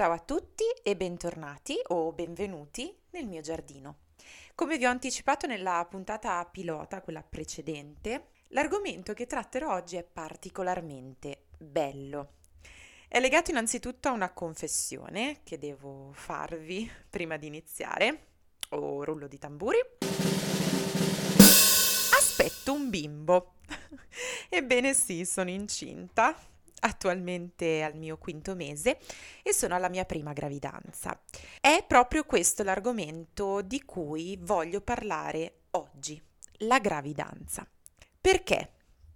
Ciao a tutti e bentornati o benvenuti nel mio giardino. Come vi ho anticipato nella puntata pilota, quella precedente, l'argomento che tratterò oggi è particolarmente bello. È legato innanzitutto a una confessione che devo farvi prima di iniziare. O rullo di tamburi. Aspetto un bimbo. Ebbene sì, sono incinta attualmente al mio quinto mese e sono alla mia prima gravidanza. È proprio questo l'argomento di cui voglio parlare oggi, la gravidanza. Perché?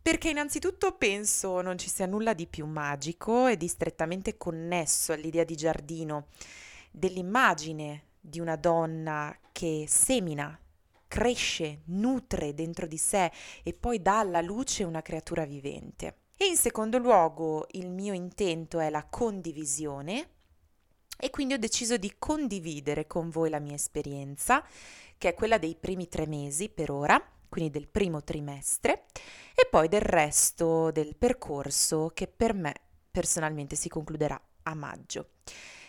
Perché innanzitutto penso non ci sia nulla di più magico e di strettamente connesso all'idea di giardino, dell'immagine di una donna che semina, cresce, nutre dentro di sé e poi dà alla luce una creatura vivente. E in secondo luogo il mio intento è la condivisione e quindi ho deciso di condividere con voi la mia esperienza, che è quella dei primi tre mesi per ora, quindi del primo trimestre, e poi del resto del percorso che per me personalmente si concluderà a maggio.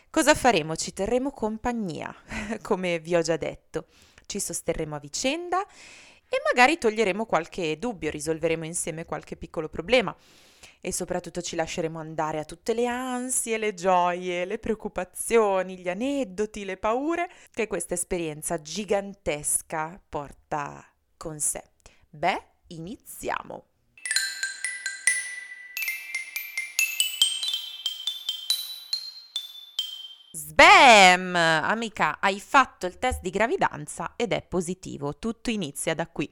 Cosa faremo? Ci terremo compagnia, come vi ho già detto, ci sosterremo a vicenda e magari toglieremo qualche dubbio, risolveremo insieme qualche piccolo problema e soprattutto ci lasceremo andare a tutte le ansie, le gioie, le preoccupazioni, gli aneddoti, le paure che questa esperienza gigantesca porta con sé. Beh, iniziamo. Sbam! Amica, hai fatto il test di gravidanza ed è positivo. Tutto inizia da qui.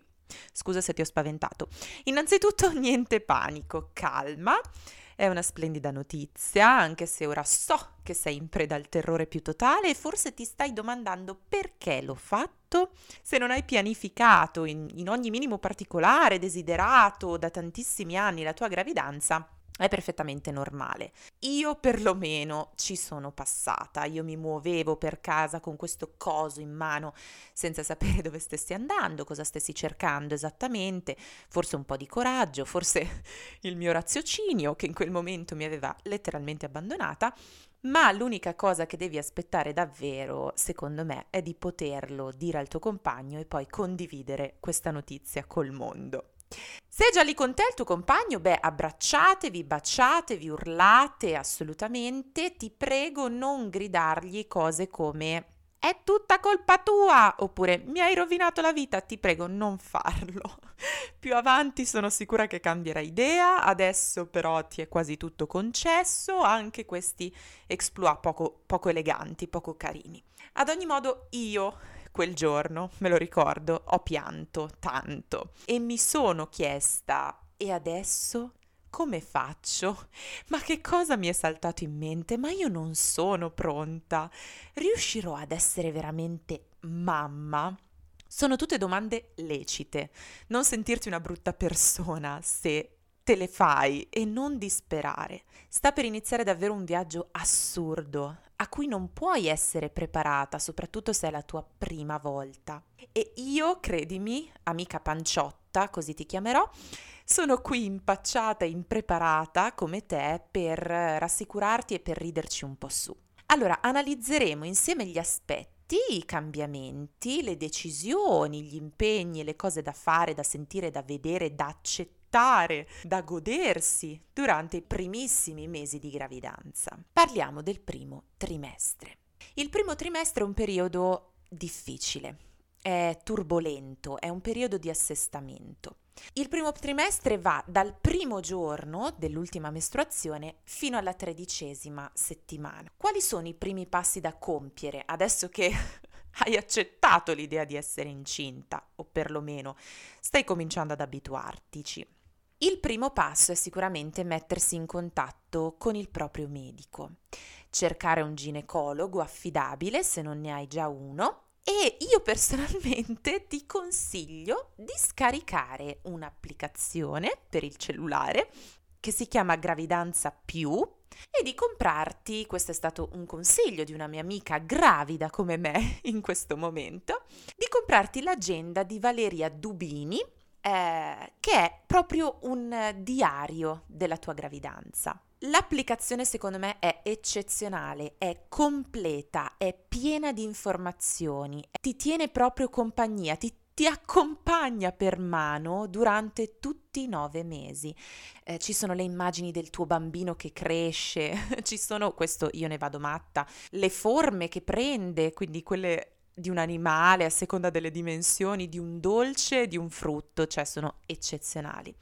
Scusa se ti ho spaventato. Innanzitutto niente panico, calma. È una splendida notizia, anche se ora so che sei in preda al terrore più totale e forse ti stai domandando perché l'ho fatto. Se non hai pianificato in, in ogni minimo particolare, desiderato da tantissimi anni la tua gravidanza, è perfettamente normale. Io perlomeno ci sono passata, io mi muovevo per casa con questo coso in mano senza sapere dove stessi andando, cosa stessi cercando esattamente, forse un po' di coraggio, forse il mio raziocinio che in quel momento mi aveva letteralmente abbandonata, ma l'unica cosa che devi aspettare davvero, secondo me, è di poterlo dire al tuo compagno e poi condividere questa notizia col mondo. Se è già lì con te il tuo compagno, beh, abbracciatevi, baciatevi, urlate assolutamente. Ti prego non gridargli cose come è tutta colpa tua oppure mi hai rovinato la vita, ti prego non farlo. Più avanti sono sicura che cambierà idea, adesso però ti è quasi tutto concesso, anche questi exploit poco, poco eleganti, poco carini. Ad ogni modo io quel giorno, me lo ricordo, ho pianto tanto e mi sono chiesta e adesso come faccio? Ma che cosa mi è saltato in mente? Ma io non sono pronta. Riuscirò ad essere veramente mamma? Sono tutte domande lecite. Non sentirti una brutta persona se te le fai e non disperare. Sta per iniziare davvero un viaggio assurdo, a cui non puoi essere preparata, soprattutto se è la tua prima volta. E io, credimi, amica panciotta, così ti chiamerò, sono qui impacciata e impreparata come te per rassicurarti e per riderci un po' su. Allora, analizzeremo insieme gli aspetti, i cambiamenti, le decisioni, gli impegni, le cose da fare, da sentire, da vedere, da accettare da godersi durante i primissimi mesi di gravidanza. Parliamo del primo trimestre. Il primo trimestre è un periodo difficile, è turbolento, è un periodo di assestamento. Il primo trimestre va dal primo giorno dell'ultima mestruazione fino alla tredicesima settimana. Quali sono i primi passi da compiere adesso che hai accettato l'idea di essere incinta o perlomeno stai cominciando ad abituartici? Il primo passo è sicuramente mettersi in contatto con il proprio medico, cercare un ginecologo affidabile se non ne hai già uno e io personalmente ti consiglio di scaricare un'applicazione per il cellulare che si chiama Gravidanza Più e di comprarti, questo è stato un consiglio di una mia amica gravida come me in questo momento, di comprarti l'agenda di Valeria Dubini eh, che è proprio un diario della tua gravidanza. L'applicazione secondo me è eccezionale, è completa, è piena di informazioni, ti tiene proprio compagnia, ti ti accompagna per mano durante tutti i nove mesi. Eh, ci sono le immagini del tuo bambino che cresce, ci sono, questo io ne vado matta, le forme che prende, quindi quelle di un animale a seconda delle dimensioni, di un dolce, di un frutto, cioè sono eccezionali.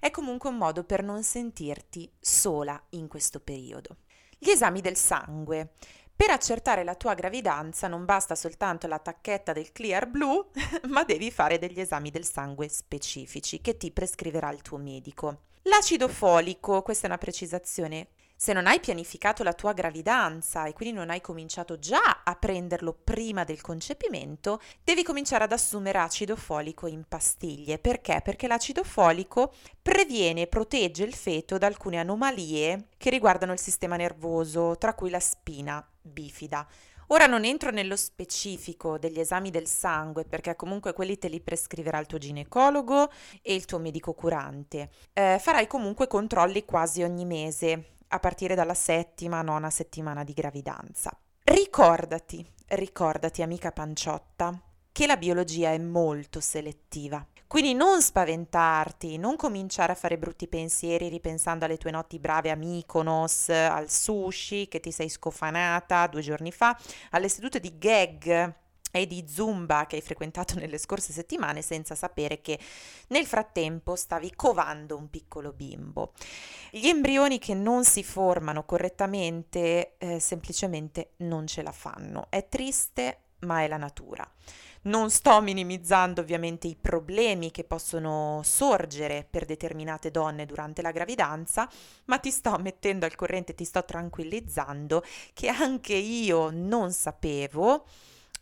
È comunque un modo per non sentirti sola in questo periodo. Gli esami del sangue. Per accertare la tua gravidanza non basta soltanto la tacchetta del Clear Blue, ma devi fare degli esami del sangue specifici che ti prescriverà il tuo medico. L'acido folico, questa è una precisazione, se non hai pianificato la tua gravidanza e quindi non hai cominciato già a prenderlo prima del concepimento, devi cominciare ad assumere acido folico in pastiglie. Perché? Perché l'acido folico previene e protegge il feto da alcune anomalie che riguardano il sistema nervoso, tra cui la spina bifida. Ora non entro nello specifico degli esami del sangue perché comunque quelli te li prescriverà il tuo ginecologo e il tuo medico curante. Eh, farai comunque controlli quasi ogni mese a partire dalla settima, nona settimana di gravidanza. Ricordati, ricordati amica panciotta, che la biologia è molto selettiva. Quindi non spaventarti, non cominciare a fare brutti pensieri ripensando alle tue notti brave a Mykonos, al sushi che ti sei scofanata due giorni fa, alle sedute di gag e di Zumba che hai frequentato nelle scorse settimane senza sapere che nel frattempo stavi covando un piccolo bimbo. Gli embrioni che non si formano correttamente eh, semplicemente non ce la fanno. È triste, ma è la natura. Non sto minimizzando ovviamente i problemi che possono sorgere per determinate donne durante la gravidanza, ma ti sto mettendo al corrente, ti sto tranquillizzando che anche io non sapevo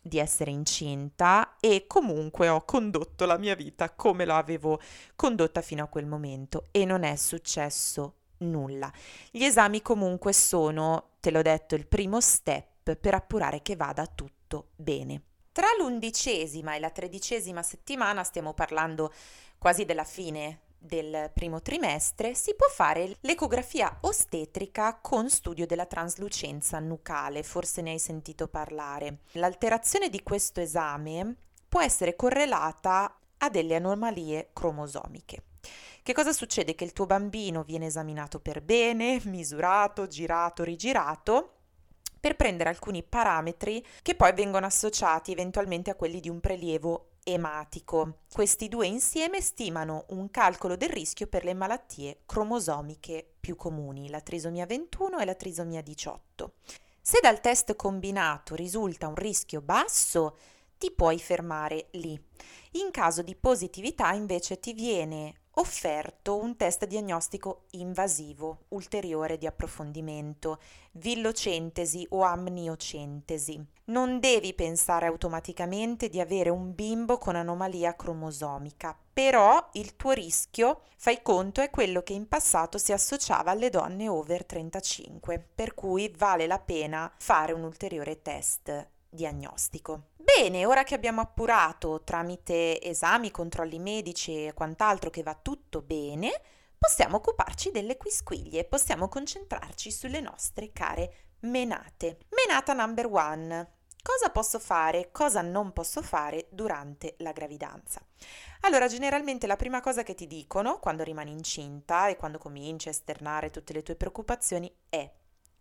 di essere incinta e comunque ho condotto la mia vita come l'avevo condotta fino a quel momento e non è successo nulla. Gli esami comunque sono, te l'ho detto, il primo step per appurare che vada tutto bene. Tra l'undicesima e la tredicesima settimana, stiamo parlando quasi della fine del primo trimestre si può fare l'ecografia ostetrica con studio della traslucenza nucale, forse ne hai sentito parlare. L'alterazione di questo esame può essere correlata a delle anomalie cromosomiche. Che cosa succede? Che il tuo bambino viene esaminato per bene, misurato, girato, rigirato per prendere alcuni parametri che poi vengono associati eventualmente a quelli di un prelievo ematico. Questi due insieme stimano un calcolo del rischio per le malattie cromosomiche più comuni, la trisomia 21 e la trisomia 18. Se dal test combinato risulta un rischio basso, ti puoi fermare lì. In caso di positività invece ti viene offerto un test diagnostico invasivo ulteriore di approfondimento, villocentesi o amniocentesi. Non devi pensare automaticamente di avere un bimbo con anomalia cromosomica, però il tuo rischio, fai conto, è quello che in passato si associava alle donne over 35, per cui vale la pena fare un ulteriore test diagnostico. Bene, ora che abbiamo appurato tramite esami, controlli medici e quant'altro che va tutto bene, possiamo occuparci delle quisquiglie, possiamo concentrarci sulle nostre care menate. Menata number one. Cosa posso fare, cosa non posso fare durante la gravidanza? Allora, generalmente la prima cosa che ti dicono quando rimani incinta e quando cominci a esternare tutte le tue preoccupazioni è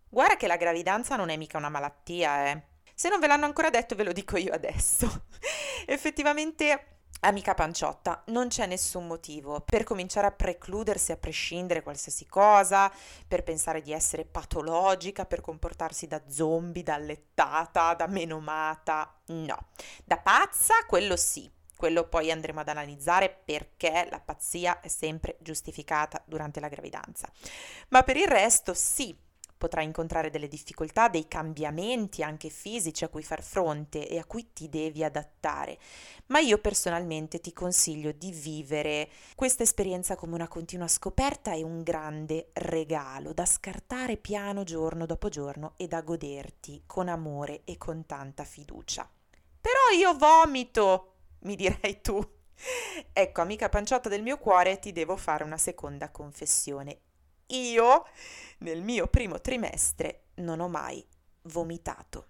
guarda che la gravidanza non è mica una malattia, eh. Se non ve l'hanno ancora detto, ve lo dico io adesso. Effettivamente Amica panciotta, non c'è nessun motivo per cominciare a precludersi a prescindere qualsiasi cosa, per pensare di essere patologica, per comportarsi da zombie, da allettata, da menomata. No, da pazza quello sì. Quello poi andremo ad analizzare perché la pazzia è sempre giustificata durante la gravidanza. Ma per il resto sì, potrai incontrare delle difficoltà, dei cambiamenti anche fisici a cui far fronte e a cui ti devi adattare, ma io personalmente ti consiglio di vivere questa esperienza come una continua scoperta e un grande regalo da scartare piano giorno dopo giorno e da goderti con amore e con tanta fiducia. Però io vomito, mi direi tu. Ecco, amica panciotta del mio cuore, ti devo fare una seconda confessione. Io, nel mio primo trimestre, non ho mai vomitato.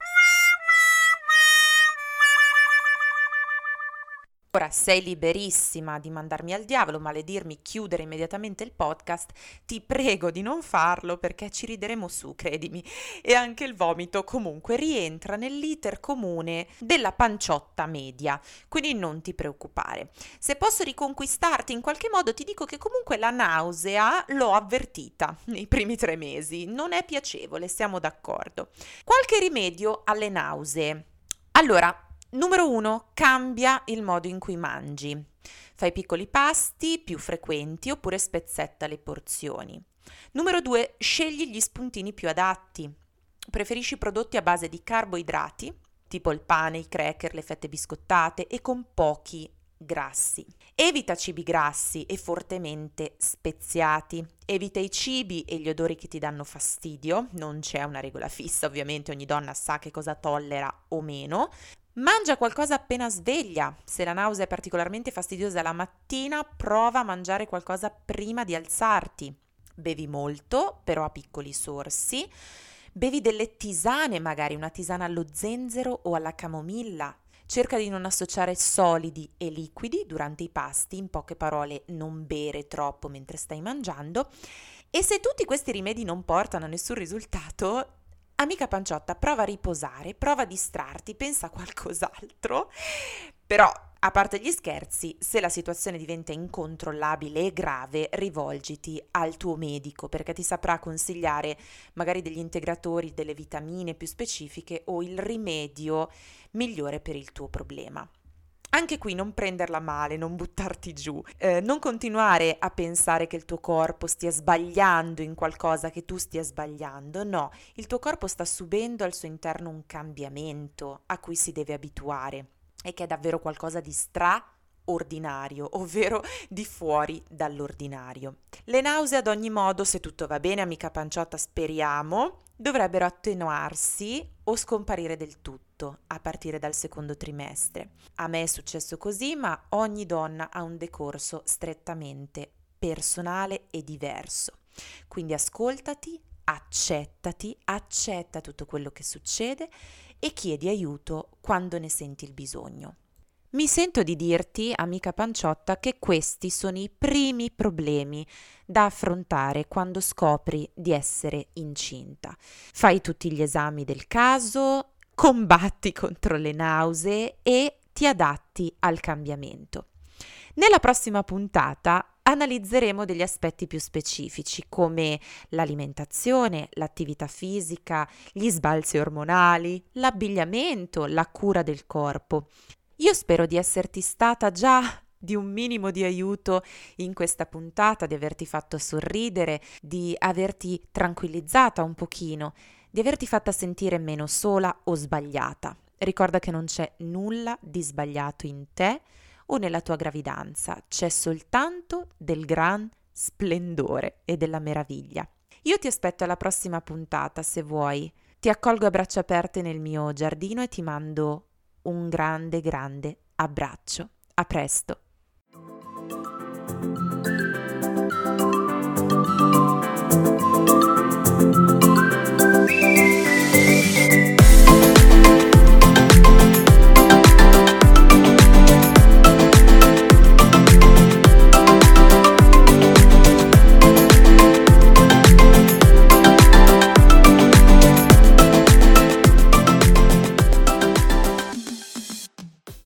Ora sei liberissima di mandarmi al diavolo, maledirmi, chiudere immediatamente il podcast. Ti prego di non farlo perché ci rideremo su, credimi. E anche il vomito comunque rientra nell'iter comune della panciotta media, quindi non ti preoccupare. Se posso riconquistarti in qualche modo, ti dico che comunque la nausea l'ho avvertita nei primi tre mesi. Non è piacevole, siamo d'accordo. Qualche rimedio alle nausee. Allora, Numero 1. Cambia il modo in cui mangi. Fai piccoli pasti più frequenti oppure spezzetta le porzioni. Numero 2. Scegli gli spuntini più adatti. Preferisci prodotti a base di carboidrati, tipo il pane, i cracker, le fette biscottate e con pochi grassi. Evita cibi grassi e fortemente speziati. Evita i cibi e gli odori che ti danno fastidio. Non c'è una regola fissa, ovviamente ogni donna sa che cosa tollera o meno. Mangia qualcosa appena sveglia. Se la nausea è particolarmente fastidiosa la mattina, prova a mangiare qualcosa prima di alzarti. Bevi molto, però a piccoli sorsi. Bevi delle tisane, magari una tisana allo zenzero o alla camomilla. Cerca di non associare solidi e liquidi durante i pasti, in poche parole non bere troppo mentre stai mangiando. E se tutti questi rimedi non portano a nessun risultato, Amica panciotta, prova a riposare, prova a distrarti, pensa a qualcos'altro. Però, a parte gli scherzi, se la situazione diventa incontrollabile e grave, rivolgiti al tuo medico perché ti saprà consigliare magari degli integratori, delle vitamine più specifiche o il rimedio migliore per il tuo problema. Anche qui non prenderla male, non buttarti giù, eh, non continuare a pensare che il tuo corpo stia sbagliando in qualcosa che tu stia sbagliando, no, il tuo corpo sta subendo al suo interno un cambiamento a cui si deve abituare e che è davvero qualcosa di straordinario, ovvero di fuori dall'ordinario. Le nausee ad ogni modo, se tutto va bene, amica panciotta, speriamo, dovrebbero attenuarsi o scomparire del tutto a partire dal secondo trimestre. A me è successo così, ma ogni donna ha un decorso strettamente personale e diverso. Quindi ascoltati, accettati, accetta tutto quello che succede e chiedi aiuto quando ne senti il bisogno. Mi sento di dirti, amica panciotta, che questi sono i primi problemi da affrontare quando scopri di essere incinta. Fai tutti gli esami del caso, combatti contro le nausee e ti adatti al cambiamento. Nella prossima puntata analizzeremo degli aspetti più specifici come l'alimentazione, l'attività fisica, gli sbalzi ormonali, l'abbigliamento, la cura del corpo. Io spero di esserti stata già di un minimo di aiuto in questa puntata, di averti fatto sorridere, di averti tranquillizzata un pochino, di averti fatta sentire meno sola o sbagliata. Ricorda che non c'è nulla di sbagliato in te o nella tua gravidanza, c'è soltanto del gran splendore e della meraviglia. Io ti aspetto alla prossima puntata se vuoi. Ti accolgo a braccia aperte nel mio giardino e ti mando un grande, grande abbraccio. A presto!